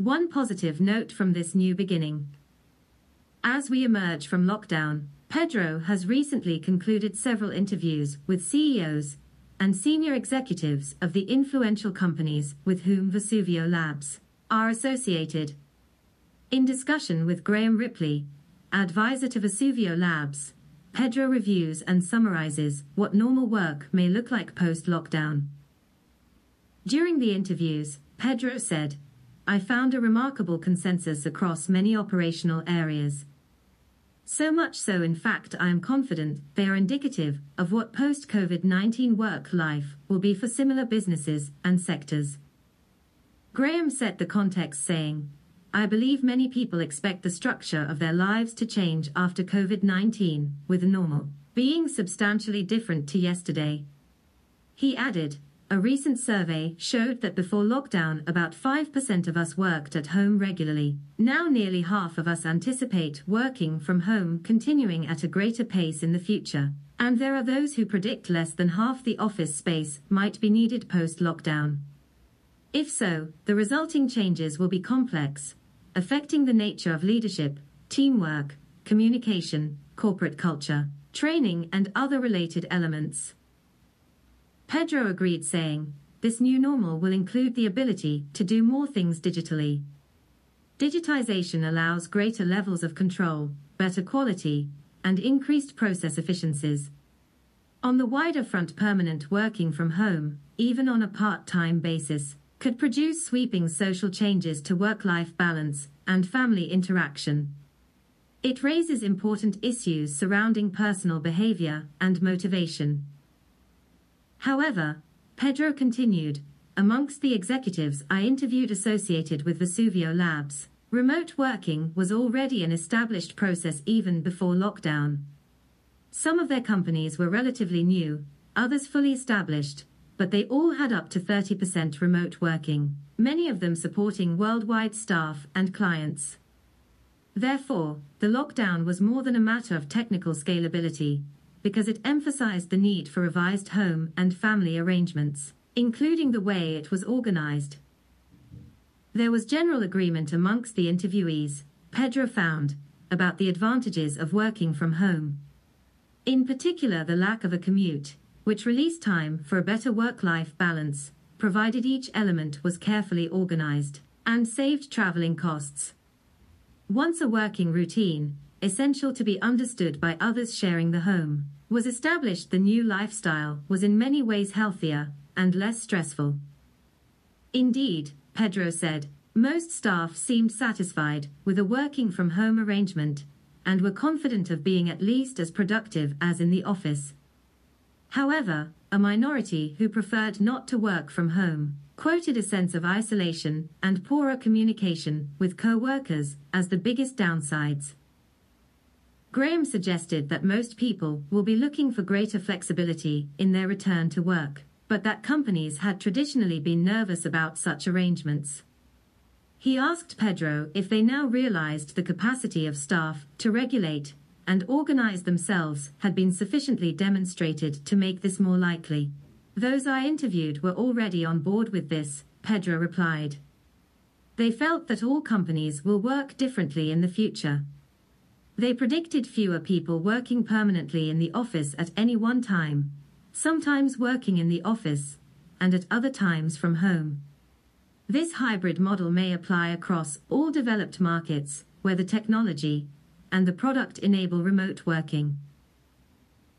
One positive note from this new beginning. As we emerge from lockdown, Pedro has recently concluded several interviews with CEOs and senior executives of the influential companies with whom Vesuvio Labs are associated. In discussion with Graham Ripley, advisor to Vesuvio Labs, Pedro reviews and summarizes what normal work may look like post lockdown. During the interviews, Pedro said, I found a remarkable consensus across many operational areas. So much so, in fact, I am confident they are indicative of what post COVID 19 work life will be for similar businesses and sectors. Graham set the context, saying, I believe many people expect the structure of their lives to change after COVID 19, with normal being substantially different to yesterday. He added, a recent survey showed that before lockdown, about 5% of us worked at home regularly. Now, nearly half of us anticipate working from home continuing at a greater pace in the future. And there are those who predict less than half the office space might be needed post lockdown. If so, the resulting changes will be complex, affecting the nature of leadership, teamwork, communication, corporate culture, training, and other related elements. Pedro agreed, saying, This new normal will include the ability to do more things digitally. Digitization allows greater levels of control, better quality, and increased process efficiencies. On the wider front, permanent working from home, even on a part time basis, could produce sweeping social changes to work life balance and family interaction. It raises important issues surrounding personal behavior and motivation. However, Pedro continued, amongst the executives I interviewed associated with Vesuvio Labs, remote working was already an established process even before lockdown. Some of their companies were relatively new, others fully established, but they all had up to 30% remote working, many of them supporting worldwide staff and clients. Therefore, the lockdown was more than a matter of technical scalability, because it emphasized the need for revised home and family arrangements, including the way it was organized. There was general agreement amongst the interviewees, Pedro found, about the advantages of working from home. In particular, the lack of a commute, which released time for a better work life balance, provided each element was carefully organized, and saved traveling costs. Once a working routine, essential to be understood by others sharing the home, was established the new lifestyle was in many ways healthier and less stressful. Indeed, Pedro said, most staff seemed satisfied with a working from home arrangement and were confident of being at least as productive as in the office. However, a minority who preferred not to work from home quoted a sense of isolation and poorer communication with co workers as the biggest downsides. Graham suggested that most people will be looking for greater flexibility in their return to work, but that companies had traditionally been nervous about such arrangements. He asked Pedro if they now realized the capacity of staff to regulate and organize themselves had been sufficiently demonstrated to make this more likely. Those I interviewed were already on board with this, Pedro replied. They felt that all companies will work differently in the future, they predicted fewer people working permanently in the office at any one time, sometimes working in the office, and at other times from home. This hybrid model may apply across all developed markets where the technology and the product enable remote working.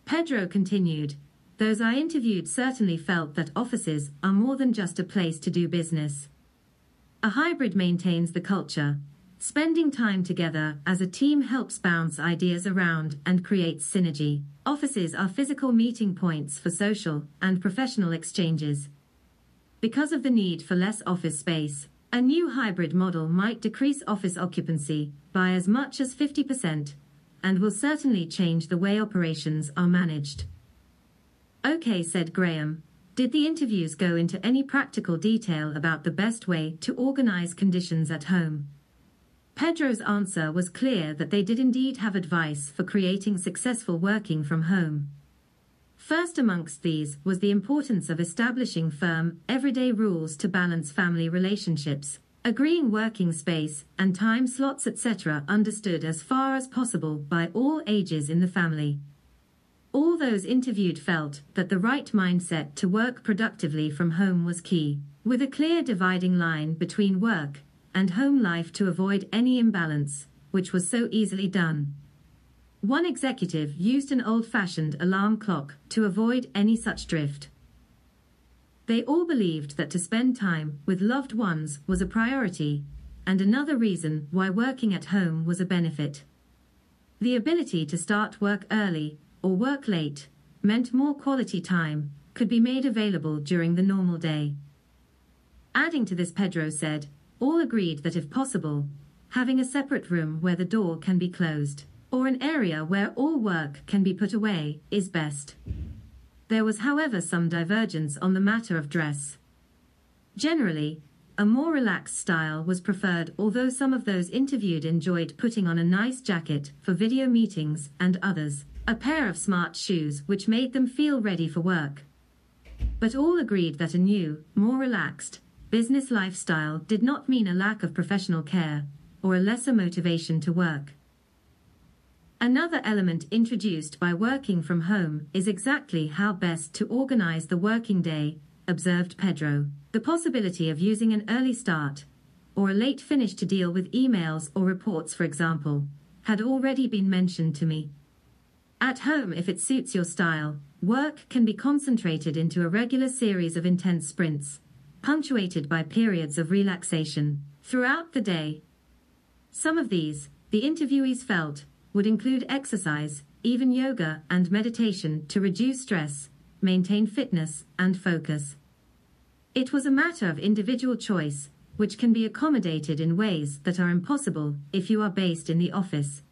Pedro continued, those I interviewed certainly felt that offices are more than just a place to do business. A hybrid maintains the culture, Spending time together as a team helps bounce ideas around and creates synergy. Offices are physical meeting points for social and professional exchanges. Because of the need for less office space, a new hybrid model might decrease office occupancy by as much as 50% and will certainly change the way operations are managed. Okay, said Graham. Did the interviews go into any practical detail about the best way to organize conditions at home? Pedro's answer was clear that they did indeed have advice for creating successful working from home. First amongst these was the importance of establishing firm, everyday rules to balance family relationships, agreeing working space and time slots, etc., understood as far as possible by all ages in the family. All those interviewed felt that the right mindset to work productively from home was key, with a clear dividing line between work and home life to avoid any imbalance, which was so easily done. One executive used an old fashioned alarm clock to avoid any such drift. They all believed that to spend time with loved ones was a priority, and another reason why working at home was a benefit. The ability to start work early or work late meant more quality time could be made available during the normal day. Adding to this, Pedro said, all agreed that if possible, having a separate room where the door can be closed, or an area where all work can be put away, is best. There was, however, some divergence on the matter of dress. Generally, a more relaxed style was preferred, although some of those interviewed enjoyed putting on a nice jacket for video meetings and others a pair of smart shoes which made them feel ready for work. But all agreed that a new, more relaxed, business lifestyle did not mean a lack of professional care or a lesser motivation to work. Another element introduced by working from home is exactly how best to organize the working day, observed Pedro. The possibility of using an early start or a late finish to deal with emails or reports, for example, had already been mentioned to me. At home, if it suits your style, work can be concentrated into a regular series of intense sprints, punctuated by periods of relaxation throughout the day. Some of these, the interviewees felt, would include exercise, even yoga and meditation to reduce stress, maintain fitness, and focus. It was a matter of individual choice, which can be accommodated in ways that are impossible if you are based in the office.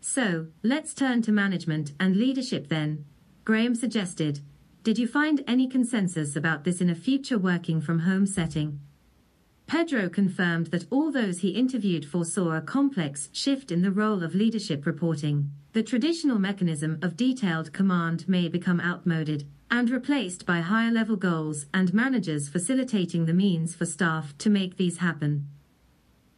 So, let's turn to management and leadership then, Graham suggested. Did you find any consensus about this in a future working from home setting? Pedro confirmed that all those he interviewed foresaw a complex shift in the role of leadership reporting. The traditional mechanism of detailed command may become outmoded and replaced by higher level goals and managers facilitating the means for staff to make these happen.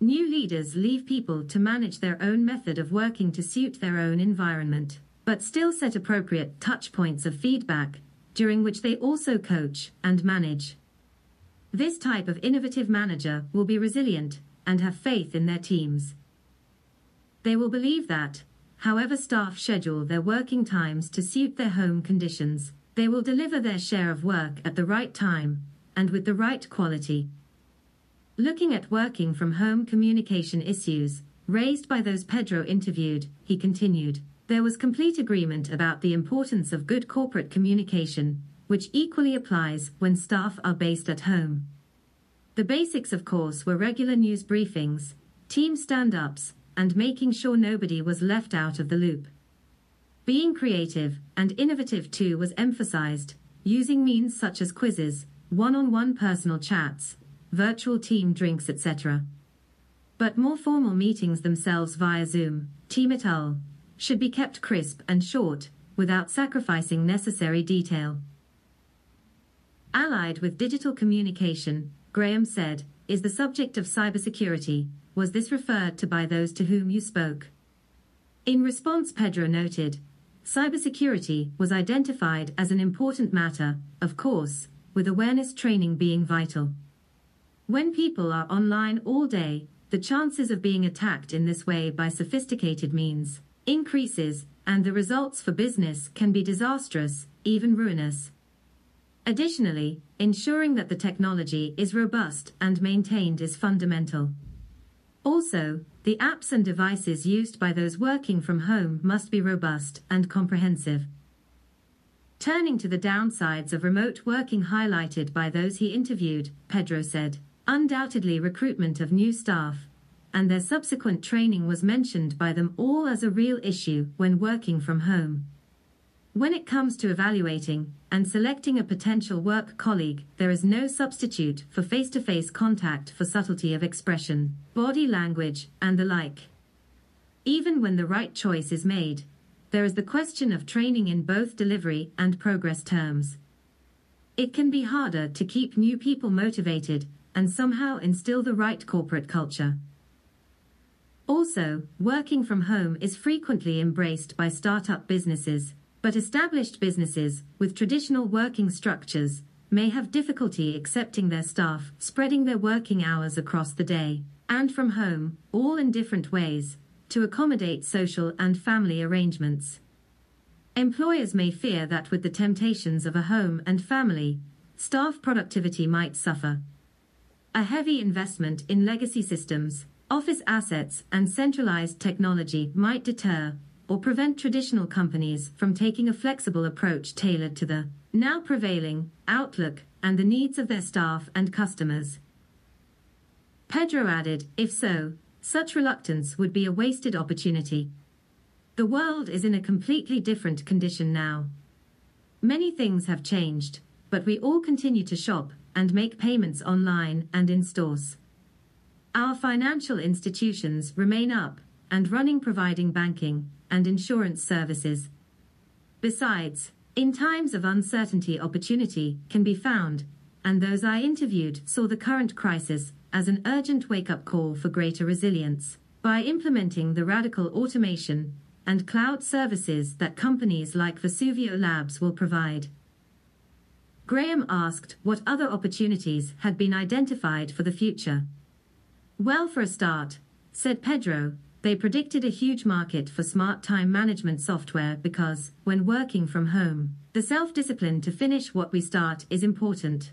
New leaders leave people to manage their own method of working to suit their own environment, but still set appropriate touch points of feedback, during which they also coach and manage. This type of innovative manager will be resilient and have faith in their teams. They will believe that, however staff schedule their working times to suit their home conditions, they will deliver their share of work at the right time and with the right quality. Looking at working from home communication issues raised by those Pedro interviewed, he continued, there was complete agreement about the importance of good corporate communication, which equally applies when staff are based at home. The basics, of course, were regular news briefings, team stand ups, and making sure nobody was left out of the loop. Being creative and innovative too was emphasized, using means such as quizzes, one on one personal chats, virtual team drinks, etc. But more formal meetings themselves via Zoom, Team et al., should be kept crisp and short, without sacrificing necessary detail. Allied with digital communication, Graham said, is the subject of cybersecurity. Was this referred to by those to whom you spoke? In response, Pedro noted, cybersecurity was identified as an important matter, of course, with awareness training being vital. When people are online all day, the chances of being attacked in this way by sophisticated means increases, and the results for business can be disastrous, even ruinous. Additionally, ensuring that the technology is robust and maintained is fundamental. Also, the apps and devices used by those working from home must be robust and comprehensive. Turning to the downsides of remote working highlighted by those he interviewed, Pedro said. Undoubtedly, recruitment of new staff and their subsequent training was mentioned by them all as a real issue when working from home. When it comes to evaluating and selecting a potential work colleague, there is no substitute for face to face contact for subtlety of expression, body language, and the like. Even when the right choice is made, there is the question of training in both delivery and progress terms. It can be harder to keep new people motivated and somehow instill the right corporate culture. Also, working from home is frequently embraced by startup businesses, but established businesses with traditional working structures may have difficulty accepting their staff spreading their working hours across the day and from home, all in different ways, to accommodate social and family arrangements. Employers may fear that with the temptations of a home and family, staff productivity might suffer. A heavy investment in legacy systems, office assets, and centralized technology might deter or prevent traditional companies from taking a flexible approach tailored to the now prevailing outlook and the needs of their staff and customers. Pedro added, if so, such reluctance would be a wasted opportunity. The world is in a completely different condition now. Many things have changed, but we all continue to shop and make payments online and in stores. Our financial institutions remain up and running providing banking and insurance services. Besides, in times of uncertainty opportunity can be found, and those I interviewed saw the current crisis as an urgent wake-up call for greater resilience by implementing the radical automation and cloud services that companies like Vesuvio Labs will provide. Graham asked what other opportunities had been identified for the future. Well, for a start, said Pedro, they predicted a huge market for smart time management software because, when working from home, the self discipline to finish what we start is important.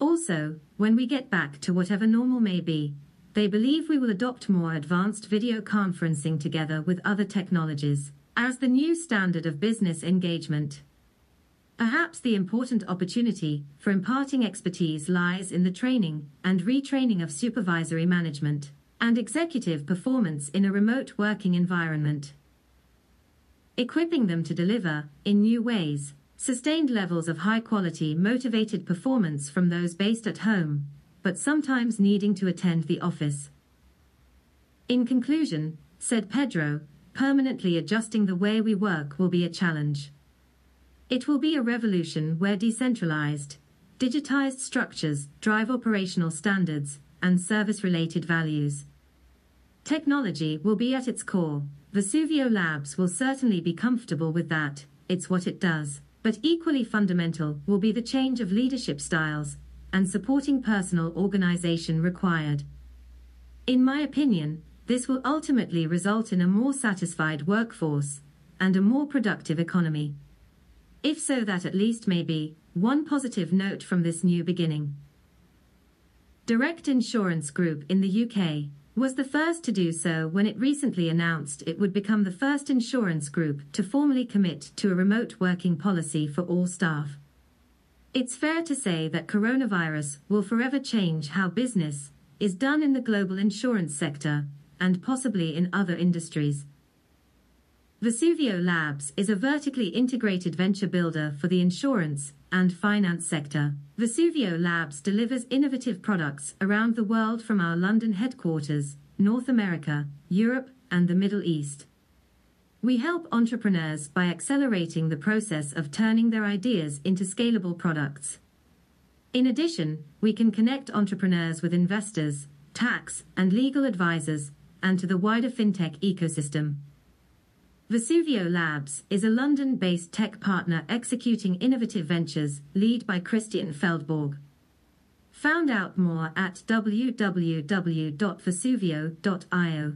Also, when we get back to whatever normal may be, they believe we will adopt more advanced video conferencing together with other technologies as the new standard of business engagement. Perhaps the important opportunity for imparting expertise lies in the training and retraining of supervisory management and executive performance in a remote working environment. Equipping them to deliver, in new ways, sustained levels of high quality motivated performance from those based at home, but sometimes needing to attend the office. In conclusion, said Pedro, permanently adjusting the way we work will be a challenge. It will be a revolution where decentralized, digitized structures drive operational standards and service-related values. Technology will be at its core. Vesuvio Labs will certainly be comfortable with that, it's what it does. But equally fundamental will be the change of leadership styles and supporting personal organization required. In my opinion, this will ultimately result in a more satisfied workforce and a more productive economy. If so, that at least may be one positive note from this new beginning. Direct Insurance Group in the UK was the first to do so when it recently announced it would become the first insurance group to formally commit to a remote working policy for all staff. It's fair to say that coronavirus will forever change how business is done in the global insurance sector and possibly in other industries. Vesuvio Labs is a vertically integrated venture builder for the insurance and finance sector. Vesuvio Labs delivers innovative products around the world from our London headquarters, North America, Europe, and the Middle East. We help entrepreneurs by accelerating the process of turning their ideas into scalable products. In addition, we can connect entrepreneurs with investors, tax and legal advisors, and to the wider fintech ecosystem. Vesuvio Labs is a London-based tech partner executing innovative ventures, led by Christian Feldborg. Found out more at www.vesuvio.io.